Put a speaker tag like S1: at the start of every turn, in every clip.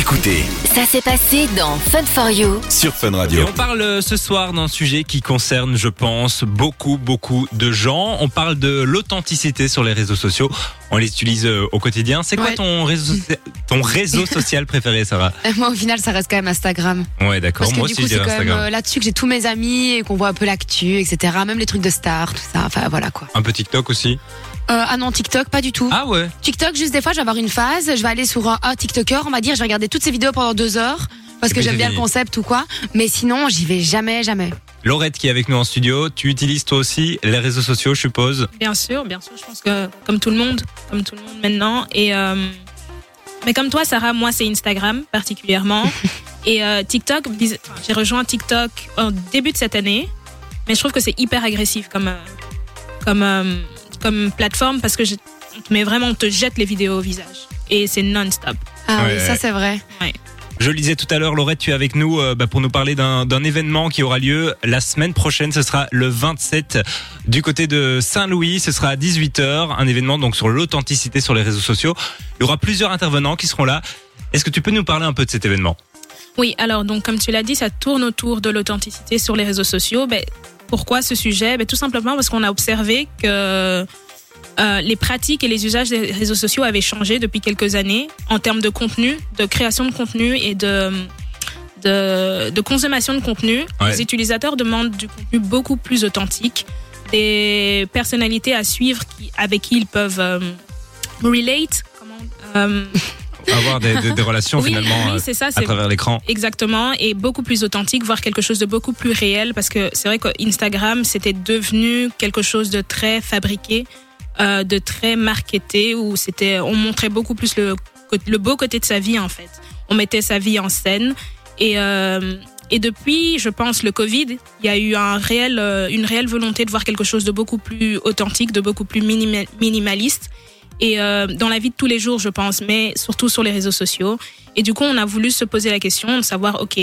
S1: écoutez
S2: Ça s'est passé dans Fun for You.
S1: sur Fun
S3: Et
S1: Radio.
S3: on parle euh, ce soir d'un sujet qui concerne, je pense, beaucoup, beaucoup de gens. On parle de l'authenticité sur les réseaux sociaux. On les utilise euh, au quotidien. C'est quoi
S4: Ouais.
S3: ton réseau, socia- ton réseau social préféré, Sarah?
S4: Euh, Moi, au final, ça reste quand même Instagram.
S3: Ouais, d'accord.
S4: Parce que
S3: Moi
S4: du
S3: aussi,
S4: c'est quand même
S3: Instagram.
S4: euh, là-dessus que j'ai tous mes amis et qu'on voit un peu l'actu, etc. Même les trucs de stars, tout ça. Enfin, voilà quoi.
S3: Un peu TikTok aussi?
S4: Euh, ah non, TikTok, pas du tout.
S3: Ah ouais.
S4: TikTok, juste des fois, je vais avoir une phase. Je vais aller sur un, un TikToker, on va dire, je vais regarder toutes ces vidéos pendant deux heures. Parce
S3: Et
S4: que j'aime bien le concept ou quoi. Mais sinon, j'y vais jamais, jamais.
S3: Laurette qui est avec nous en studio. Tu utilises toi aussi les réseaux sociaux, je suppose?
S5: Bien sûr, bien sûr. Je pense que comme tout le monde, comme tout le monde maintenant. Et euh, mais comme toi, Sarah, moi c'est Instagram particulièrement. et euh, TikTok, j'ai rejoint TikTok au début de cette année, mais je trouve que c'est hyper agressif comme comme euh, comme plateforme parce que je, met vraiment, on te jette les vidéos au visage et c'est non-stop.
S4: Ah
S3: Ouais,
S4: oui, ça c'est vrai.
S3: Je le disais tout à l'heure, Laurette, tu es avec nous euh, bah, pour nous parler d'un d'un événement qui aura lieu la semaine prochaine. Ce sera le 27 du côté de Saint-Louis. Ce sera à 18h. Un événement donc sur l'authenticité sur les réseaux sociaux. Il y aura plusieurs intervenants qui seront là. Est-ce que tu peux nous parler un peu de cet événement?
S5: Oui, alors donc comme tu l'as dit, ça tourne autour de l'authenticité sur les réseaux sociaux. Ben, pourquoi ce sujet? Ben, Tout simplement parce qu'on a observé que euh, les pratiques et les usages des réseaux sociaux avaient changé depuis quelques années en termes de contenu, de création de contenu et de, de, de consommation de contenu.
S3: Ouais.
S5: Les utilisateurs demandent du contenu beaucoup plus authentique, des personnalités à suivre qui, avec qui ils peuvent euh, relate. Comment, euh,
S3: Avoir des, des- des relations
S5: oui,
S3: finalement
S5: oui,
S3: euh,
S5: ça.
S3: à travers l'écran.
S5: Exactement, et beaucoup plus authentique, voire quelque chose de beaucoup plus réel, parce que c'est vrai qu'Instagram, c'était devenu quelque chose de très fabriqué, euh, de très marketé, où c'était, on montrait beaucoup plus le, le beau côté de sa vie, en fait. On mettait sa vie en scène, et, euh, et depuis, je pense, le Covid, il y a eu un réel, euh, une réelle volonté de voir quelque chose de beaucoup plus authentique, de beaucoup plus minima- minimaliste. Et euh, dans la vie de tous les jours, je pense, mais surtout sur les réseaux sociaux. Et du coup, on a voulu se poser la question de savoir, OK,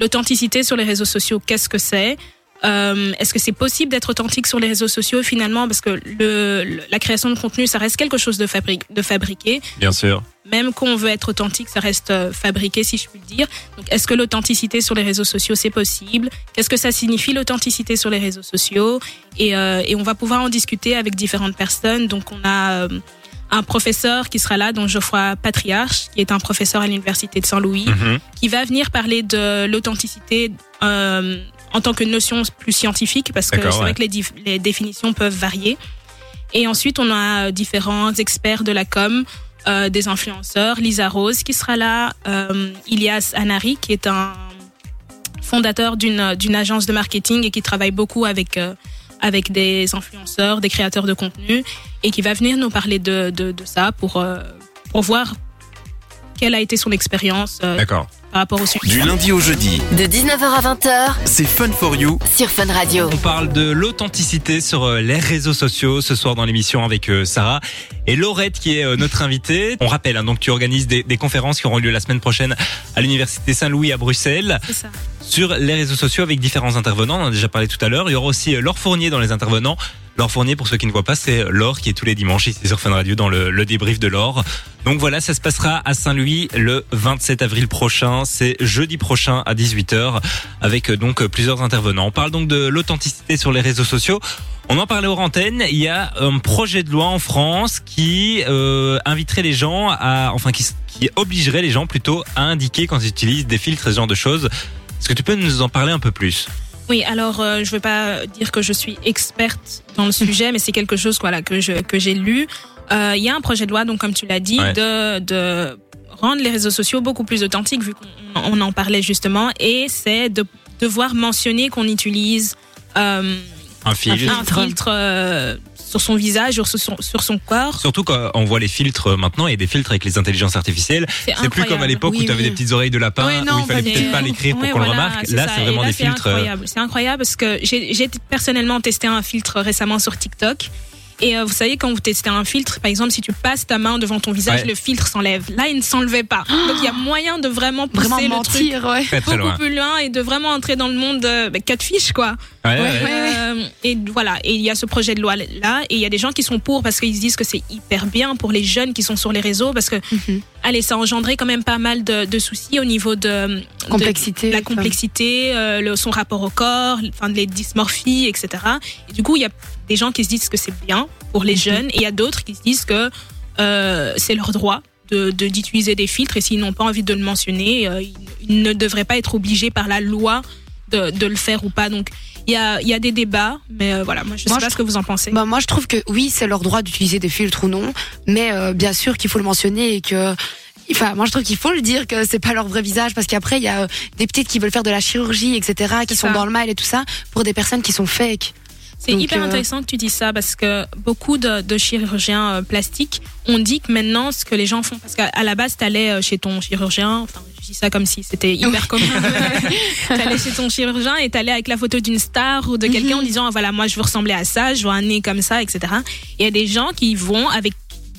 S5: l'authenticité sur les réseaux sociaux, qu'est-ce que c'est? Euh, Est-ce que c'est possible d'être authentique sur les réseaux sociaux finalement? Parce que le, la création de contenu, ça reste quelque chose de, fabri- de fabriqué.
S3: Bien sûr.
S5: Même quand on veut être authentique, ça reste euh, fabriqué, si je puis le dire. Donc, est-ce que l'authenticité sur les réseaux sociaux, c'est possible? Qu'est-ce que ça signifie l'authenticité sur les réseaux sociaux? Et, euh, et on va pouvoir en discuter avec différentes personnes. Donc, on a euh, un professeur qui sera là, dont Geoffroy Patriarche, qui est un professeur à l'université de Saint-Louis,
S3: Mhm.
S5: qui va venir parler de l'authenticité euh, en tant que notion plus scientifique, parce que c'est vrai
S3: ouais.
S5: que les, définitions peuvent varier. Et ensuite, on a différents experts de la com, euh, des influenceurs, Lisa Rose qui sera là, euh, Ilias Anari qui est un fondateur d'une d'une agence de marketing et qui travaille beaucoup avec euh, avec des influenceurs, des créateurs de contenu et qui va venir nous parler de de, de ça pour euh, pour voir quelle a été son expérience euh,
S3: D'accord.
S5: par rapport au sujet.
S1: Du lundi au jeudi,
S2: De 19h à 20h
S1: c'est Fun for You
S2: sur Fun Radio.
S3: On parle de l'authenticité sur euh, les réseaux sociaux ce soir dans l'émission avec Sarah et Laurette qui est notre invitée. On rappelle, hein, donc tu organises des, des conférences qui auront lieu la semaine prochaine à l'université Saint-Louis à Bruxelles
S5: C'est ça.
S3: Sur les réseaux sociaux avec différents intervenants. On en a déjà parlé tout à l'heure. Il y aura aussi euh, Laure Fournier dans les intervenants. Laure Fournier, pour ceux qui ne voient pas, c'est Laure qui est tous les dimanches ici sur Fun Radio dans le, débrief de Laure. Donc voilà, ça se passera à Saint-Louis le 27 avril prochain. C'est jeudi prochain à 18h avec euh, donc euh, plusieurs intervenants. On parle donc de l'authenticité sur les réseaux sociaux. On en parlait aux antennes. Il y a un projet de loi en France qui euh, inviterait les gens à, enfin, qui, qui obligerait les gens plutôt à indiquer quand ils utilisent des filtres, ce genre de choses. Est-ce que tu peux nous en parler un peu plus?
S5: Oui, alors euh, je ne veux pas dire que je suis experte dans le sujet, mais c'est quelque chose voilà, que je que j'ai lu. Euh, Il y a un projet de loi, donc comme tu l'as dit,
S3: Ouais.
S5: de, de rendre les réseaux sociaux beaucoup plus authentiques, vu qu'on on en parlait justement, et c'est de devoir mentionner qu'on utilise euh,
S3: Un filtre.
S5: un filtre sur son visage ou sur son, sur son corps.
S3: Surtout quand on voit les filtres maintenant, il y a des filtres avec les intelligences artificielles. C'est plus
S5: incroyable.
S3: comme à l'époque où tu avais
S4: oui.
S3: des petites oreilles de lapin,
S4: non,
S3: où il fallait peut-être pas l'écrire pour qu'on le remarque. Là, c'est vraiment
S5: là,
S3: des filtres. euh,
S5: incroyable. C'est incroyable parce que j'ai personnellement testé un filtre récemment sur TikTok. Et euh, vous savez, quand vous testez un filtre, par exemple, si tu passes ta main devant ton visage,
S3: Ouais.
S5: le filtre s'enlève. Là, il ne s'enlevait pas. Donc, il y a moyen de vraiment pousser
S4: Vraiment
S5: le truc
S4: mentir, ouais.
S3: Très très
S5: beaucoup
S3: loin.
S5: plus loin et de vraiment entrer dans le monde de bah, catfish, quoi.
S3: Ouais, ouais,
S4: Ouais,
S3: ouais.
S4: ouais.
S5: Euh, et voilà, et il y a ce projet de loi là, et il y a des gens qui sont pour parce qu'ils se disent que c'est hyper bien pour les jeunes qui sont sur les réseaux, parce que
S4: Mhm.
S5: Allez, ça a engendré quand même pas mal de, de soucis au niveau de de-
S4: Complexité,
S5: la complexité, euh, le, son rapport au corps, enfin les dysmorphies, etc. Et du coup, il y a des gens qui se disent que c'est bien pour les jeunes, et il y a d'autres qui se disent que euh, c'est leur droit de de- d'utiliser des filtres, et s'ils n'ont pas envie de le mentionner, euh, ils ne devraient pas être obligés par la loi de, de le faire ou pas. Donc, il y a, il y a des débats, mais euh, voilà, moi je sais
S4: Moi,
S5: pas
S4: je
S5: ce que vous en pensez.
S4: Bah, moi, je trouve que oui, c'est leur droit d'utiliser des filtres ou non, mais euh, bien sûr qu'il faut le mentionner et que. Enfin, moi, je trouve qu'il faut le dire que c'est pas leur vrai visage parce qu'après, il y a euh, des petites qui veulent faire de la chirurgie, etc., qui sont
S5: ça.
S4: dans le mal et tout ça pour des personnes qui sont fake.
S5: C'est hyper
S4: euh,
S5: intéressant que tu dis ça parce que beaucoup de, de chirurgiens euh, plastiques ont dit que maintenant ce que les gens font, parce qu'à la base tu allais chez ton chirurgien, enfin je dis ça comme si c'était hyper commun, tu allais chez ton chirurgien et tu allais avec la photo d'une star ou de quelqu'un
S4: Mhm.
S5: en disant Ah, voilà moi je veux ressembler à ça, je veux un nez comme ça, etc. Il y a des gens qui vont avec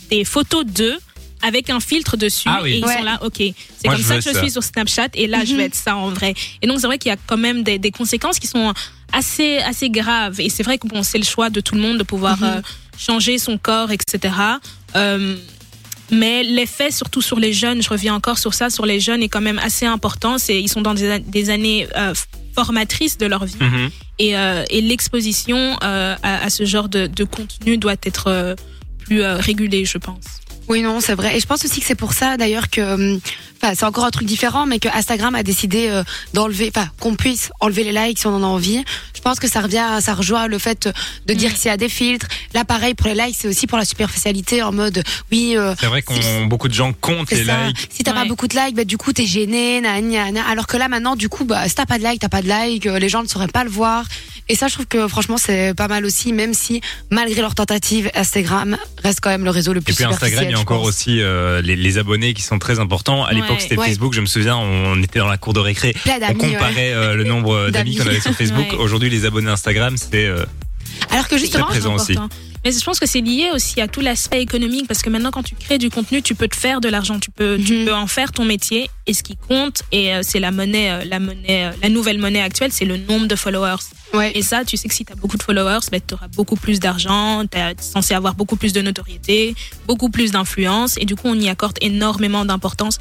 S5: des photos d'eux avec un filtre dessus
S3: Ah oui.
S5: et ils
S4: Ouais.
S5: sont là ok c'est comme ça que je
S3: ça.
S5: suis sur Snapchat et là je
S4: Mhm.
S5: vais être ça en vrai et donc c'est vrai qu'il y a quand même des, des conséquences qui sont assez assez graves et c'est vrai que bon c'est le choix de tout le monde de pouvoir
S4: Mhm.
S5: euh, changer son corps etc Euh, mais l'effet surtout sur les jeunes je reviens encore sur ça sur les jeunes est quand même assez important. C'est ils sont dans des, des années euh, formatrices de leur vie.
S3: Mhm.
S5: et, euh, et l'exposition euh, à, à ce genre de, de contenu doit être euh, plus euh, régulée je pense
S4: Oui, non, c'est vrai. Et je pense aussi que c'est pour ça, d'ailleurs, que, hum, enfin, c'est encore un truc différent, mais que Instagram a décidé euh, d'enlever, enfin, qu'on puisse enlever les likes si on en a envie. Je pense que ça revient, ça rejoint le fait de dire
S5: Mm.
S4: qu'il y a des filtres. Là, pareil, pour les likes, c'est aussi pour la superficialité, en mode, oui, euh,
S3: C'est vrai qu'on beaucoup de gens comptent les
S4: ça.
S3: likes.
S4: Si t'as pas beaucoup de likes, bah, du coup, t'es gêné, na, gna, gna. Alors que là, maintenant, du coup, bah, si t'as pas de likes, t'as pas de likes, euh, les gens ne sauraient pas le voir. Et ça, je trouve que, franchement, c'est pas mal aussi, même si, malgré leur tentative, Instagram reste quand même le réseau le plus
S3: Et puis Instagram, il y a encore
S4: pense.
S3: aussi euh, les, les abonnés qui sont très importants. À l'époque, c'était
S4: Ouais.
S3: Facebook. Je me souviens, on était dans la cour de récré. On
S4: ouais.
S3: comparait euh, le nombre d'amis
S4: D'amis.
S3: qu'on avait sur Facebook.
S5: Ouais.
S3: Aujourd'hui, les abonnés Instagram, c'est euh,
S4: Alors que justement,
S3: Très présent aussi.
S5: Mais je pense que c'est lié aussi à tout l'aspect économique parce que maintenant quand tu crées du contenu, tu peux te faire de l'argent, tu peux tu
S4: Mhm.
S5: peux en faire ton métier et ce qui compte et euh, c'est la monnaie euh, la monnaie euh, la nouvelle monnaie actuelle, c'est le nombre de followers.
S4: Ouais.
S5: Et ça, tu sais que si tu as beaucoup de followers, ben, tu auras beaucoup plus d'argent, tu es censé avoir beaucoup plus de notoriété, beaucoup plus d'influence et du coup, on y accorde énormément d'importance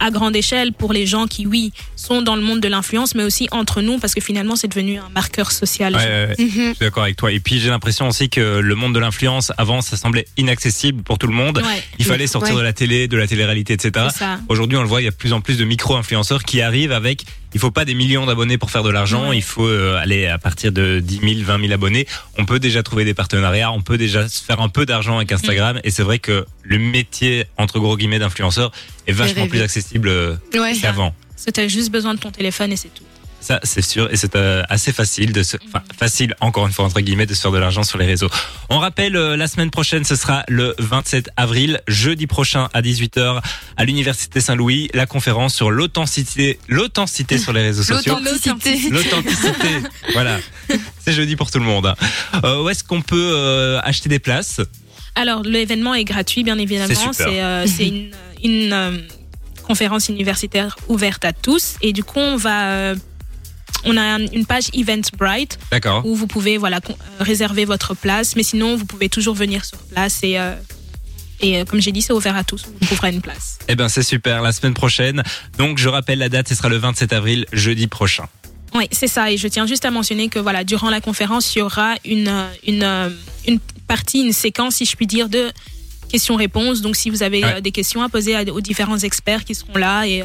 S5: à grande échelle pour les gens qui oui, sont dans le monde de l'influence mais aussi entre nous parce que finalement, c'est devenu un marqueur social.
S3: ouais, ouais, ouais.
S4: Mhm.
S3: Je suis d'accord avec toi. Et puis j'ai l'impression aussi que le monde de l'influence, avant, ça semblait inaccessible pour tout le monde. Il fallait sortir de la télé, de la télé-réalité, etc. Aujourd'hui, on le voit, il y a de plus en plus de micro-influenceurs qui arrivent avec. Il faut pas des millions d'abonnés pour faire de l'argent. Il faut euh, aller à partir de 10 000, 20 000 abonnés. On peut déjà trouver des partenariats. On peut déjà se faire un peu d'argent avec Instagram.
S5: Mm.
S3: Et c'est vrai que le métier entre gros guillemets d'influenceur est vachement plus accessible euh,
S4: Ouais.
S3: qu'avant.
S5: Parce que tu as juste besoin de ton téléphone et c'est tout.
S3: Ça, c'est sûr, et c'est euh, assez facile de se, enfin, facile, encore une fois, entre guillemets, de se faire de l'argent sur les réseaux. On rappelle, euh, la semaine prochaine, ce sera le 27 avril, jeudi prochain à 18h, à l'Université Saint-Louis, la conférence sur l'authenticité, l'authenticité sur les réseaux sociaux.
S4: L'authenticité.
S3: L'authenticité. voilà. C'est jeudi pour tout le monde. hein. Euh, où est-ce qu'on peut acheter des places?
S5: Alors, l'événement est gratuit, bien évidemment.
S3: C'est.
S5: C'est une, une conférence universitaire ouverte à tous. Et du coup, on va. On a un- une page Eventbrite où vous pouvez voilà euh, réserver votre place, mais sinon vous pouvez toujours venir sur place et euh, et euh, comme j'ai dit c'est ouvert à tous, vous trouverez une place.
S3: Eh ben, c'est super, la semaine prochaine. Donc, je rappelle la date, ce sera le 27 avril, jeudi prochain.
S5: Oui, c'est ça. Et je tiens juste à mentionner que voilà, durant la conférence, il y aura une une une partie, une séquence, si je puis dire, de questions-réponses. Donc, si vous avez
S3: Ouais.
S5: des questions à poser aux différents experts qui seront là et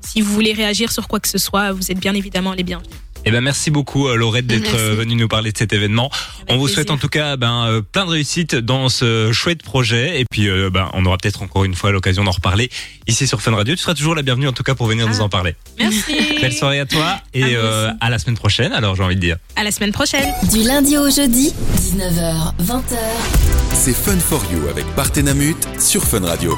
S5: si vous voulez réagir sur quoi que ce soit, vous êtes bien évidemment les bienvenus.
S3: Eh ben merci beaucoup euh, Laurette d'être euh, venue nous parler de cet événement.
S5: Avec
S3: on vous
S5: plaisir.
S3: souhaite en tout cas ben, euh, plein de réussite dans ce chouette projet et puis euh, ben, on aura peut-être encore une fois l'occasion d'en reparler ici sur Fun Radio. Tu seras toujours la bienvenue en tout cas pour venir nous
S5: Ah.
S3: en parler.
S5: Merci.
S3: Belle soirée à toi et euh, à la semaine prochaine alors j'ai envie de dire.
S5: À la semaine prochaine.
S2: Du lundi au jeudi, 19h, 20h.
S1: C'est Fun for You avec Partenamut sur Fun Radio.